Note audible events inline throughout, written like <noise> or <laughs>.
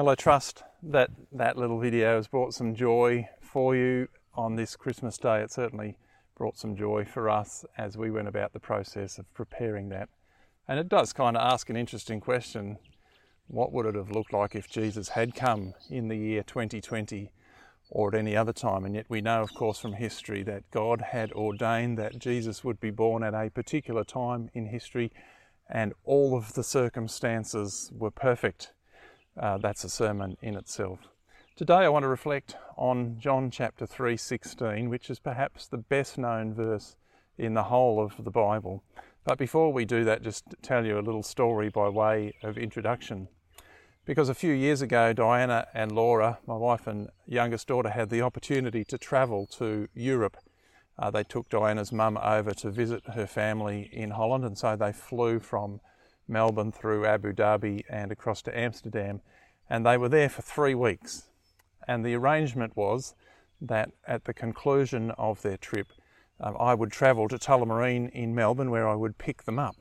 Well, I trust that that little video has brought some joy for you on this Christmas day. It certainly brought some joy for us as we went about the process of preparing that. And it does kind of ask an interesting question what would it have looked like if Jesus had come in the year 2020 or at any other time? And yet we know, of course, from history that God had ordained that Jesus would be born at a particular time in history and all of the circumstances were perfect uh, that's a sermon in itself. Today I want to reflect on John chapter 3:16, which is perhaps the best known verse in the whole of the Bible. But before we do that, just tell you a little story by way of introduction. Because a few years ago, Diana and Laura, my wife and youngest daughter, had the opportunity to travel to Europe. Uh, they took Diana's mum over to visit her family in Holland, and so they flew from Melbourne through Abu Dhabi and across to Amsterdam. And they were there for three weeks. And the arrangement was that at the conclusion of their trip, um, I would travel to Tullamarine in Melbourne where I would pick them up.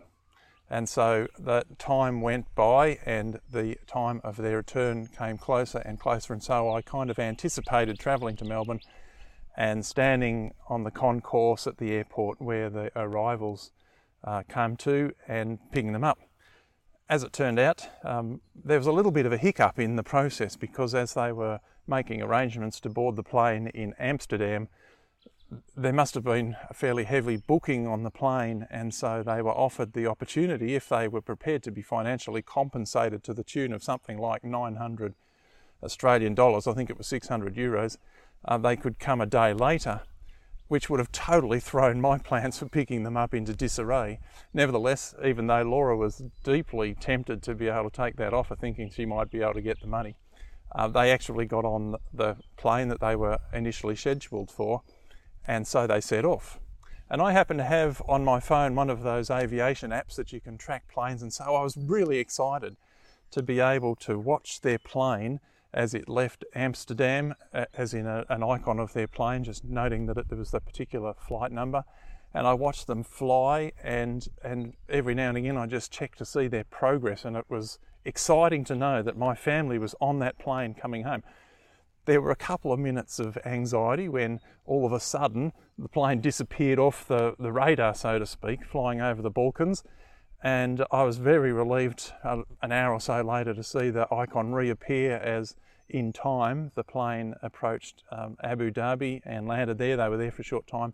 And so the time went by and the time of their return came closer and closer. And so I kind of anticipated travelling to Melbourne and standing on the concourse at the airport where the arrivals uh, came to and picking them up as it turned out, um, there was a little bit of a hiccup in the process because as they were making arrangements to board the plane in Amsterdam, there must have been a fairly heavy booking on the plane, and so they were offered the opportunity, if they were prepared to be financially compensated to the tune of something like 900 Australian dollars, I think it was 600 euros, uh, they could come a day later which would have totally thrown my <laughs> plans for picking them up into disarray. Nevertheless, even though Laura was deeply tempted to be able to take that offer, thinking she might be able to get the money, uh, they actually got on the plane that they were initially scheduled for, and so they set off. And I happen to have on my phone one of those aviation apps that you can track planes, and so I was really excited to be able to watch their plane as it left Amsterdam, uh, as in a, an icon of their plane, just noting that it, there was the particular flight number. And I watched them fly, and, and every now and again I just checked to see their progress, and it was exciting to know that my family was on that plane coming home. There were a couple of minutes of anxiety when all of a sudden the plane disappeared off the, the radar, so to speak, flying over the Balkans and I was very relieved uh, an hour or so later to see the icon reappear as in time the plane approached um, Abu Dhabi and landed there. They were there for a short time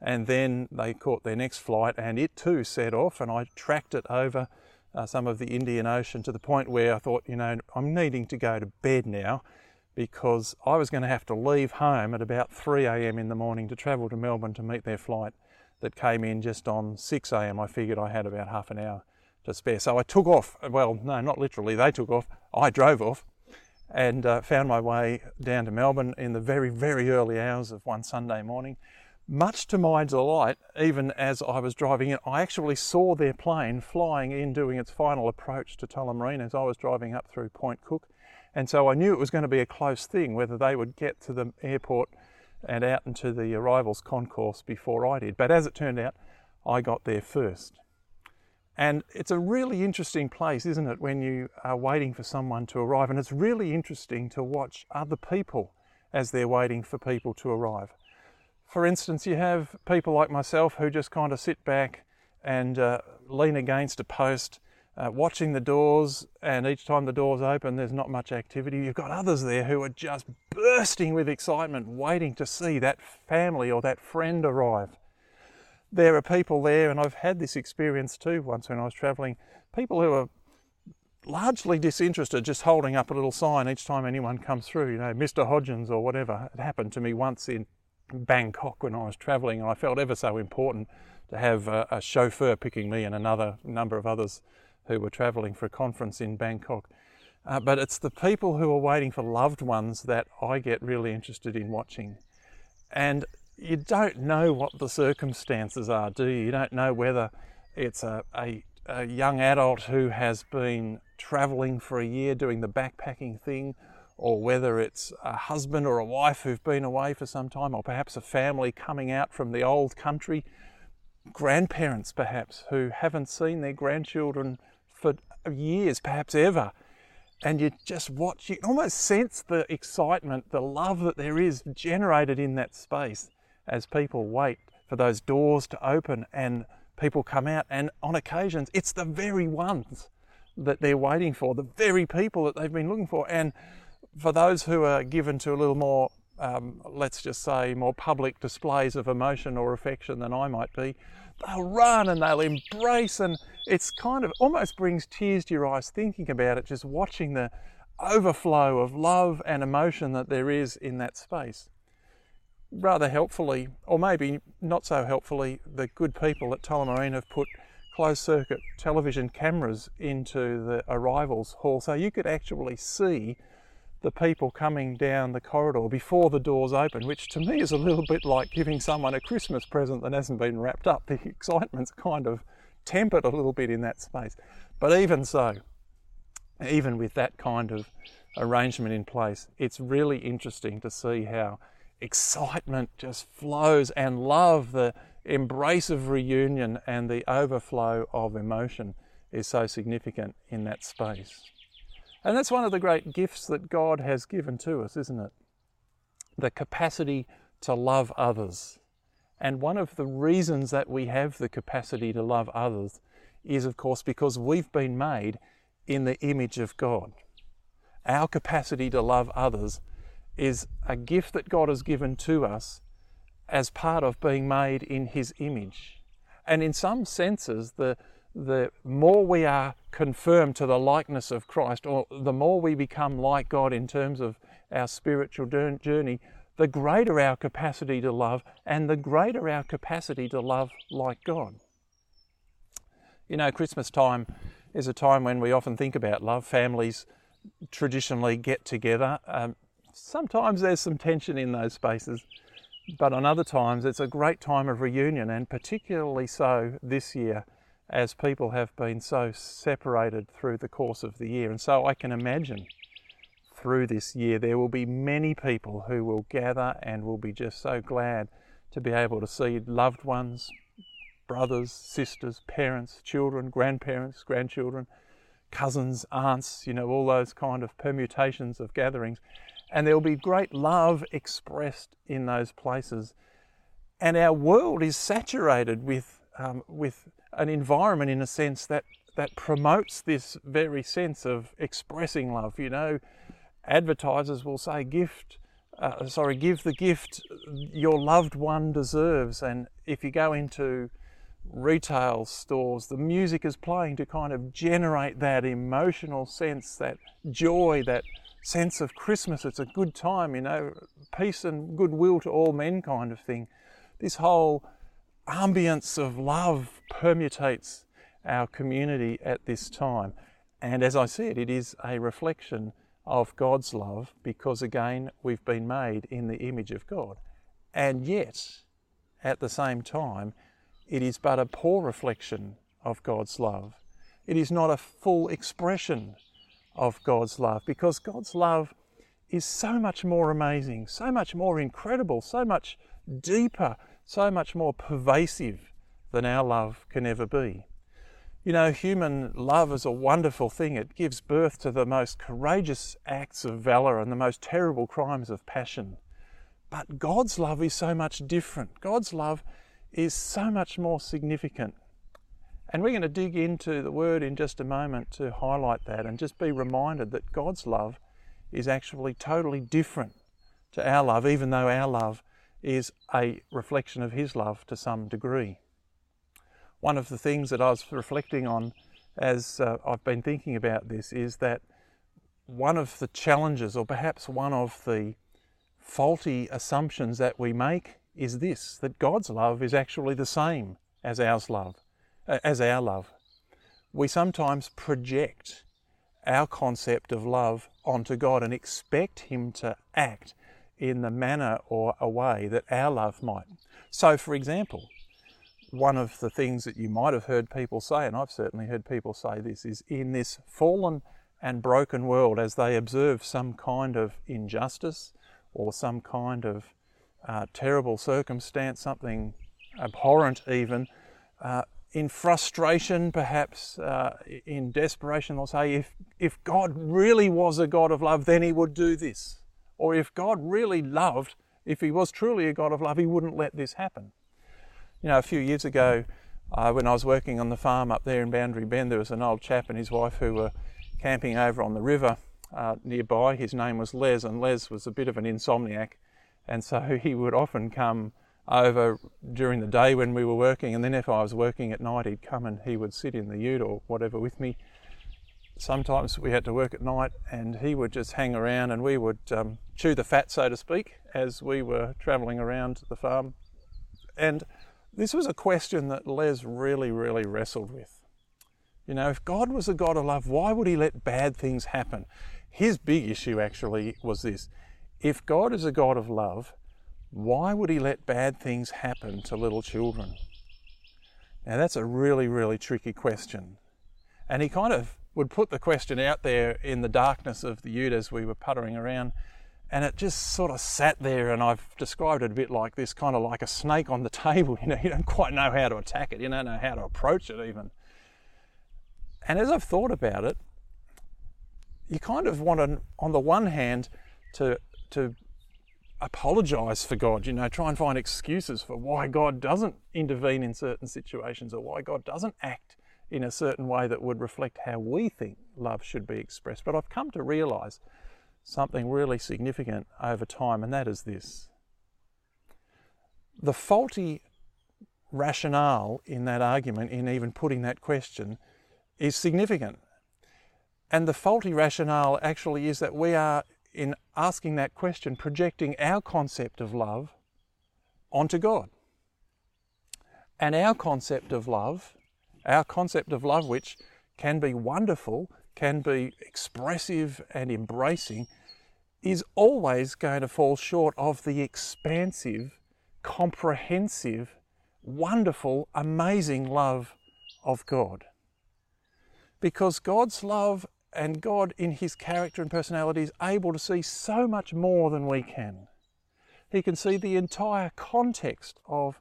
and then they caught their next flight and it too set off and I tracked it over uh, some of the Indian Ocean to the point where I thought, you know, I'm needing to go to bed now because I was going to have to leave home at about 3 a.m. in the morning to travel to Melbourne to meet their flight that came in just on 6 a.m. I figured I had about half an hour to spare. So I took off. Well, no, not literally. They took off. I drove off and uh, found my way down to Melbourne in the very, very early hours of one Sunday morning. Much to my delight, even as I was driving in, I actually saw their plane flying in doing its final approach to Tullamarine as I was driving up through Point Cook. And so I knew it was going to be a close thing whether they would get to the airport and out into the arrivals concourse before I did. But as it turned out, I got there first. And it's a really interesting place, isn't it, when you are waiting for someone to arrive? And it's really interesting to watch other people as they're waiting for people to arrive. For instance, you have people like myself who just kind of sit back and uh, lean against a post uh, watching the doors, and each time the doors open, there's not much activity. You've got others there who are just bursting with excitement, waiting to see that family or that friend arrive. There are people there, and I've had this experience too once when I was travelling, people who are largely disinterested, just holding up a little sign each time anyone comes through, you know, Mr. Hodgins or whatever. It happened to me once in Bangkok when I was travelling, and I felt ever so important to have a, a chauffeur picking me and another number of others who were travelling for a conference in Bangkok. Uh, but it's the people who are waiting for loved ones that I get really interested in watching. And you don't know what the circumstances are, do you? You don't know whether it's a, a, a young adult who has been travelling for a year doing the backpacking thing, or whether it's a husband or a wife who've been away for some time, or perhaps a family coming out from the old country, grandparents perhaps who haven't seen their grandchildren for years, perhaps ever. and you just watch, you almost sense the excitement, the love that there is generated in that space as people wait for those doors to open and people come out. And on occasions, it's the very ones that they're waiting for, the very people that they've been looking for. And for those who are given to a little more, um, let's just say, more public displays of emotion or affection than I might be, they'll run and they'll embrace. And it's kind of almost brings tears to your eyes thinking about it, just watching the overflow of love and emotion that there is in that space. Rather helpfully, or maybe not so helpfully, the good people at Tullamarine have put closed circuit television cameras into the arrivals hall so you could actually see the people coming down the corridor before the doors open, which to me is a little bit like giving someone a Christmas present that hasn't been wrapped up. <laughs> The excitement's kind of tempered a little bit in that space. But even so, even with that kind of arrangement in place, it's really interesting to see how excitement just flows and love, the embrace of reunion and the overflow of emotion is so significant in that space. And that's one of the great gifts that God has given to us, isn't it? The capacity to love others. And one of the reasons that we have the capacity to love others is, of course, because we've been made in the image of God. Our capacity to love others is a gift that God has given to us as part of being made in His image. And in some senses, the, the more we are confirmed to the likeness of Christ, or the more we become like God in terms of our spiritual journey, the greater our capacity to love and the greater our capacity to love like God. You know, Christmas time is a time when we often think about love. Families traditionally get together. Um, sometimes there's some tension in those spaces, but on other times it's a great time of reunion, and particularly so this year as people have been so separated through the course of the year. And so I can imagine through this year there will be many people who will gather and will be just so glad to be able to see loved ones, brothers, sisters, parents, children, grandparents, grandchildren, cousins, aunts, you know, all those kind of permutations of gatherings. And there will be great love expressed in those places. And our world is saturated with, um, with an environment in a sense that that promotes this very sense of expressing love. You know, advertisers will say, "Gift, uh, sorry, give the gift your loved one deserves." And if you go into retail stores, the music is playing to kind of generate that emotional sense, that joy, that sense of Christmas. It's a good time, you know, peace and goodwill to all men kind of thing. This whole ambience of love permutates our community at this time. And as I said, it is a reflection of God's love because, again, we've been made in the image of God. And yet, at the same time, it is but a poor reflection of God's love. It is not a full expression of God's love because God's love is so much more amazing, so much more incredible, so much deeper, so much more pervasive than our love can ever be. You know, human love is a wonderful thing. It gives birth to the most courageous acts of valour and the most terrible crimes of passion. But God's love is so much different. God's love is so much more significant. And we're going to dig into the word in just a moment to highlight that and just be reminded that God's love is actually totally different to our love, even though our love is a reflection of His love to some degree. One of the things that I was reflecting on as uh, I've been thinking about this is that one of the challenges, or perhaps one of the faulty assumptions that we make, is this that God's love is actually the same as ours love, uh, as our love. We sometimes project our concept of love onto God and expect Him to act in the manner or a way that our love might. So, for example, one of the things that you might have heard people say, and I've certainly heard people say this, is in this fallen and broken world, as they observe some kind of injustice or some kind of uh, terrible circumstance, something abhorrent even, uh, in frustration, perhaps uh, in desperation, they'll say, if, if God really was a God of love, then he would do this. Or if God really loved, if he was truly a God of love, he wouldn't let this happen. You know, a few years ago, uh, when I was working on the farm up there in Boundary Bend, there was an old chap and his wife who were camping over on the river uh, nearby. His name was Les, and Les was a bit of an insomniac, and so <laughs> he would often come over during the day when we were working, and then if I was working at night, he'd come and he would sit in the ute or whatever with me. Sometimes we had to work at night, and he would just hang around, and we would um, chew the fat, so to speak, as we were travelling around the farm. And this was a question that Les really, really wrestled with. You know, if God was a God of love, why would He let bad things happen? His big issue actually was this if God is a God of love, why would He let bad things happen to little children? Now, that's a really, really tricky question. And he kind of would put the question out there in the darkness of the ute as we were puttering around and it just sort of sat there and I've described it a bit like this kind of like a snake on the <laughs> table you know you don't quite know how to attack it you don't know how to approach it even. And as I've thought about it you kind of want to on the one hand to to apologize for God you know try and find excuses for why God doesn't intervene in certain situations or why God doesn't act in a certain way that would reflect how we think love should be expressed but I've come to realize something really significant over time, and that is this. The faulty rationale in that argument, in even putting that question, is significant. And the faulty rationale actually is that we are, in asking that question, projecting our concept of love onto God. And our concept of love, our concept of love, which can be wonderful, can be expressive and embracing, is always going to fall short of the expansive, comprehensive, wonderful, amazing love of God. Because God's love and God, in His character and personality, is able to see so much more than we can. He can see the entire context of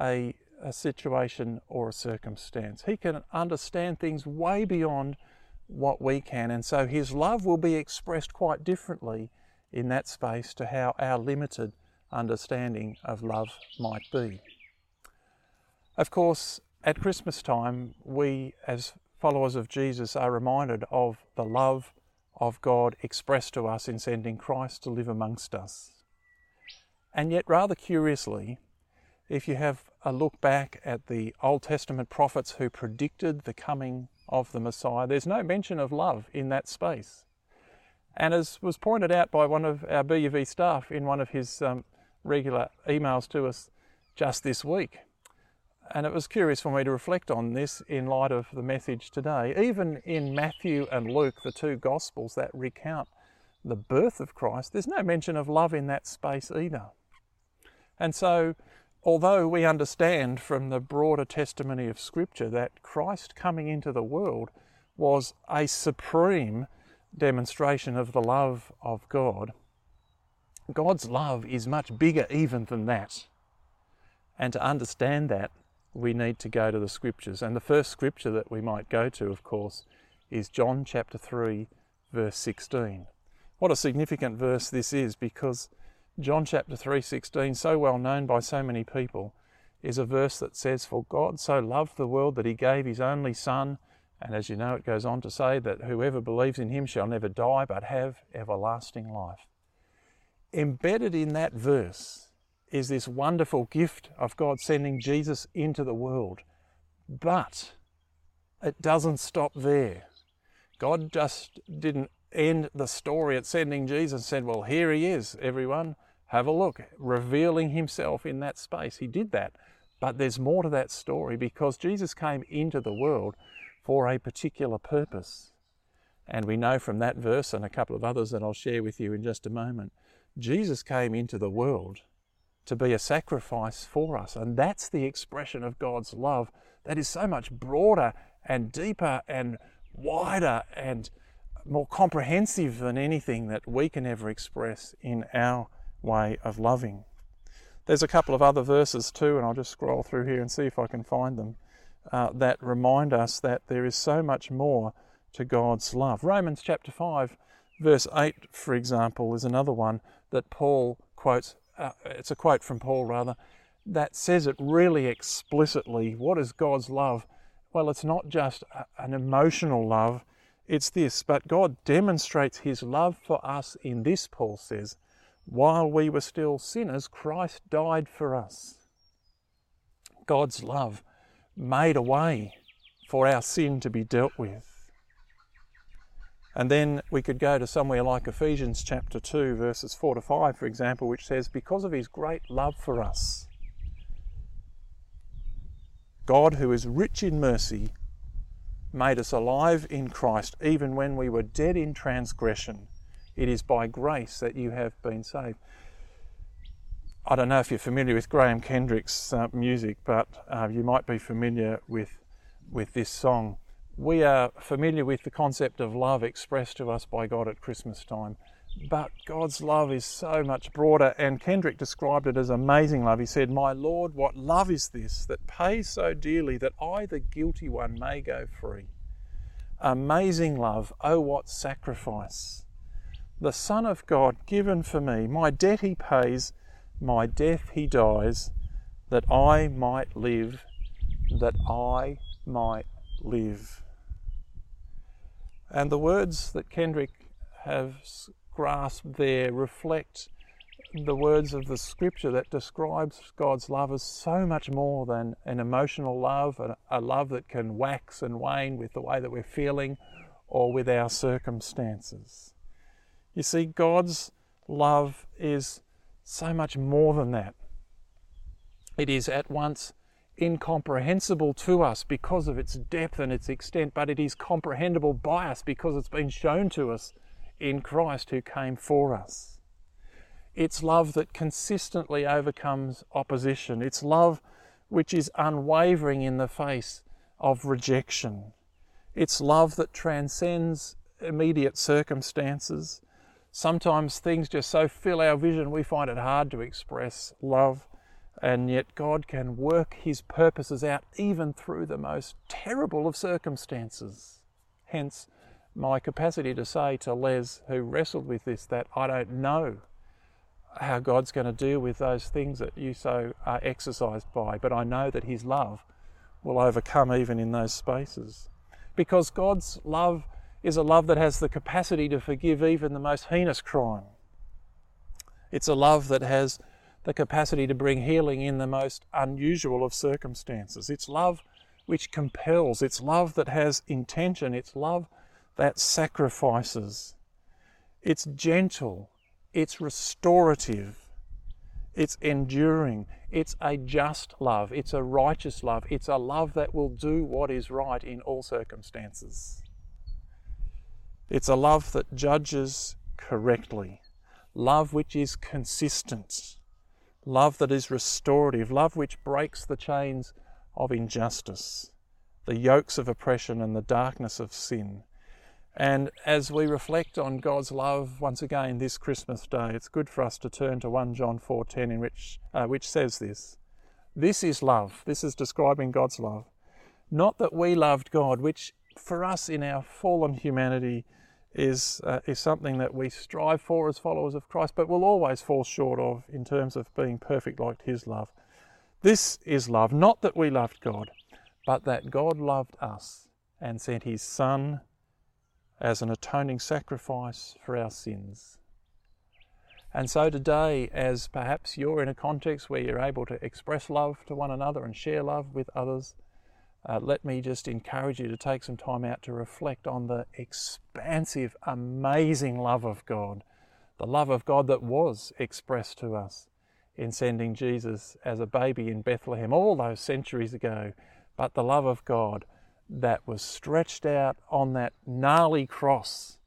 a, a situation or a circumstance. He can understand things way beyond what we can. And so his love will be expressed quite differently in that space to how our limited understanding of love might be. Of course, at Christmas time, we as followers of Jesus are reminded of the love of God expressed to us in sending Christ to live amongst us. And yet, rather curiously, if you have a look back at the Old Testament prophets who predicted the coming of the Messiah. There's no mention of love in that space. And as was pointed out by one of our BUV staff in one of his um, regular emails to us just this week, and it was curious for me to reflect on this in light of the message today. Even in Matthew and Luke, the two Gospels that recount the birth of Christ, there's no mention of love in that space either. And so although we understand from the broader testimony of Scripture that Christ coming into the world was a supreme demonstration of the love of God, God's love is much bigger even than that. And to understand that, we need to go to the Scriptures. And the first Scripture that we might go to, of course, is John chapter 3, verse 16. What a significant verse this is because John chapter 3:16, so well known by so many people, is a verse that says, "For God so loved the world that he gave his only son." And as you know, it goes on to say that whoever believes in him shall never die but have everlasting life. Embedded in that verse is this wonderful gift of God sending Jesus into the world. But it doesn't stop there. God just didn't end the story at sending Jesus said, Well, here he is, everyone. Have a look, revealing himself in that space. He did that. But there's more to that story because Jesus came into the world for a particular purpose. And we know from that verse and a couple of others that I'll share with you in just a moment, Jesus came into the world to be a sacrifice for us. And that's the expression of God's love that is so much broader and deeper and wider and more comprehensive than anything that we can ever express in our way of loving. There's a couple of other verses too, and I'll just scroll through here and see if I can find them. uh, that remind us that there is so much more to God's love. Romans chapter 5, verse 8, for example, is another one that Paul quotes. Uh, it's a quote from Paul, rather, that says it really explicitly. What is God's love? Well, it's not just a, an emotional love, it's this. But God demonstrates his love for us in this, Paul says, while we were still sinners, Christ died for us. God's love made a way for our sin to be dealt with. And then we could go to somewhere like Ephesians chapter 2, verses 4 to 5, for example, which says, Because of his great love for us, God, who is rich in mercy, made us alive in Christ even when we were dead in transgression. It is by grace that you have been saved. I don't know if you're familiar with Graham Kendrick's uh, music, but uh, you might be familiar with, with this song. We are familiar with the concept of love expressed to us by God at Christmas time, but God's love is so much broader, and Kendrick described it as amazing love. He said, My Lord, what love is this that pays so dearly that I, the guilty one, may go free? Amazing love, oh, what sacrifice! The Son of God given for me, my debt he pays my death he dies, that I might live, that I might live. And the words that Kendrick has grasped there reflect the words of the scripture that describes God's love as so much more than an emotional love, a, love that can wax and wane with the way that we're feeling or with our circumstances. You see, God's love is so much more than that. It is at once incomprehensible to us because of its depth and its extent, but it is comprehensible by us because it's been shown to us in Christ who came for us. It's love that consistently overcomes opposition. It's love which is unwavering in the face of rejection. It's love that transcends immediate circumstances. Sometimes things just so fill our vision we find it hard to express love, and yet God can work His purposes out even through the most terrible of circumstances. Hence, my capacity to say to Les, who wrestled with this, that I don't know how God's going to deal with those things that you so are exercised by, but I know that His love will overcome even in those spaces. Because God's love is a love that has the capacity to forgive even the most heinous crime. It's a love that has the capacity to bring healing in the most unusual of circumstances. It's love which compels. It's love that has intention. It's love that sacrifices. It's gentle. It's restorative. It's enduring. It's a just love. It's a righteous love. It's a love that will do what is right in all circumstances. It's a love that judges correctly, love which is consistent, love that is restorative, love which breaks the chains of injustice, the yokes of oppression, and the darkness of sin. And as we reflect on God's love once again this Christmas day, it's good for us to turn to 1 John 4:10, in which uh, which says this: "This is love. This is describing God's love. Not that we loved God, which for us in our fallen humanity is, uh, is something that we strive for as followers of Christ, but will always fall short of in terms of being perfect like His love. This is love, not that we loved God, but that God loved us and sent His Son as an atoning sacrifice for our sins. And so today, as perhaps you're in a context where you're able to express love to one another and share love with others, uh, let me just encourage you to take some time out to reflect on the expansive, amazing love of God, the love of God that was expressed to us in sending Jesus as a baby in Bethlehem all those centuries ago, but the love of God that was stretched out on that gnarly cross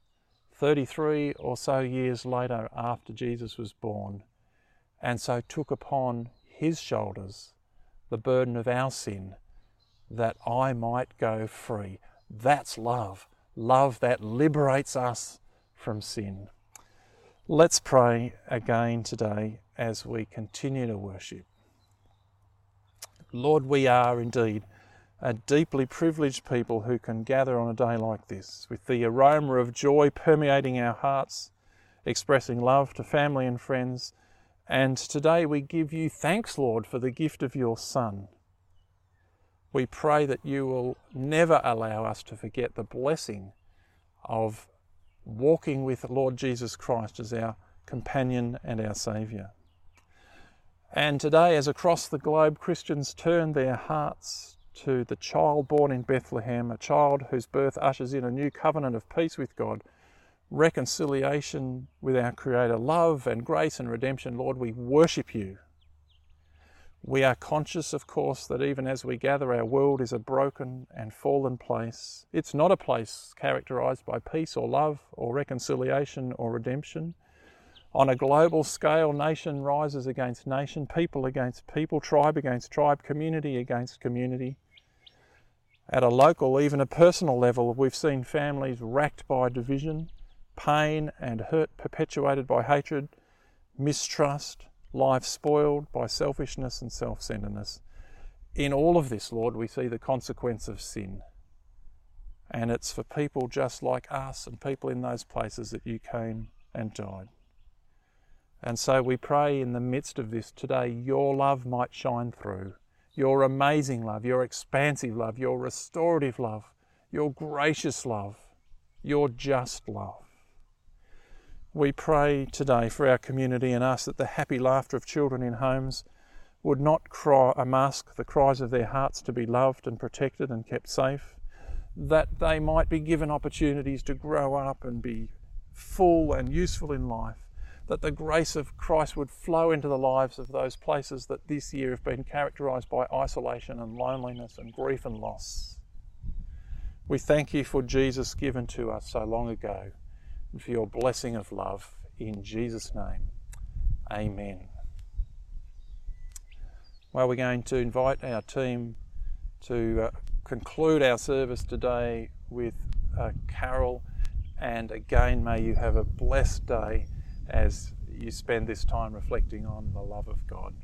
33 or so years later after Jesus was born, and so took upon his shoulders the burden of our sin that I might go free. That's love. Love that liberates us from sin. Let's pray again today as we continue to worship. Lord, we are indeed a deeply privileged people who can gather on a day like this with the aroma of joy permeating our hearts, expressing love to family and friends. And today we give you thanks, Lord, for the gift of your Son. We pray that you will never allow us to forget the blessing of walking with Lord Jesus Christ as our companion and our Saviour. And today, as across the globe Christians turn their hearts to the child born in Bethlehem, a child whose birth ushers in a new covenant of peace with God, reconciliation with our Creator, love and grace and redemption, Lord, we worship you. We are conscious, of course, that even as we gather, our world is a broken and fallen place. It's not a place characterized by peace or love or reconciliation or redemption. On a global scale, nation rises against nation, people against people, tribe against tribe, community against community. At a local, even a personal level, we've seen families racked by division, pain and hurt perpetuated by hatred, mistrust, life spoiled by selfishness and self centeredness. In all of this, Lord, we see the consequence of sin. And it's for people just like us and people in those places that you came and died. And so we pray in the midst of this today, your love might shine through. Your amazing love, your expansive love, your restorative love, your gracious love, your just love. We pray today for our community and ask that the happy laughter of children in homes would not cry, uh, mask the cries of their hearts to be loved and protected and kept safe, that they might be given opportunities to grow up and be full and useful in life that the grace of Christ would flow into the lives of those places that this year have been characterized by isolation and loneliness and grief and loss. We thank you for Jesus given to us so long ago and for your blessing of love. In Jesus' name, amen. Well, we're going to invite our team to uh, conclude our service today with a carol. And again, may you have a blessed day as you spend this time reflecting on the love of God.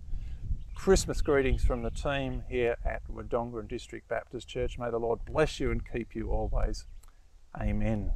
Christmas greetings from the team here at Wodonga District Baptist Church. May the Lord bless you and keep you always. Amen.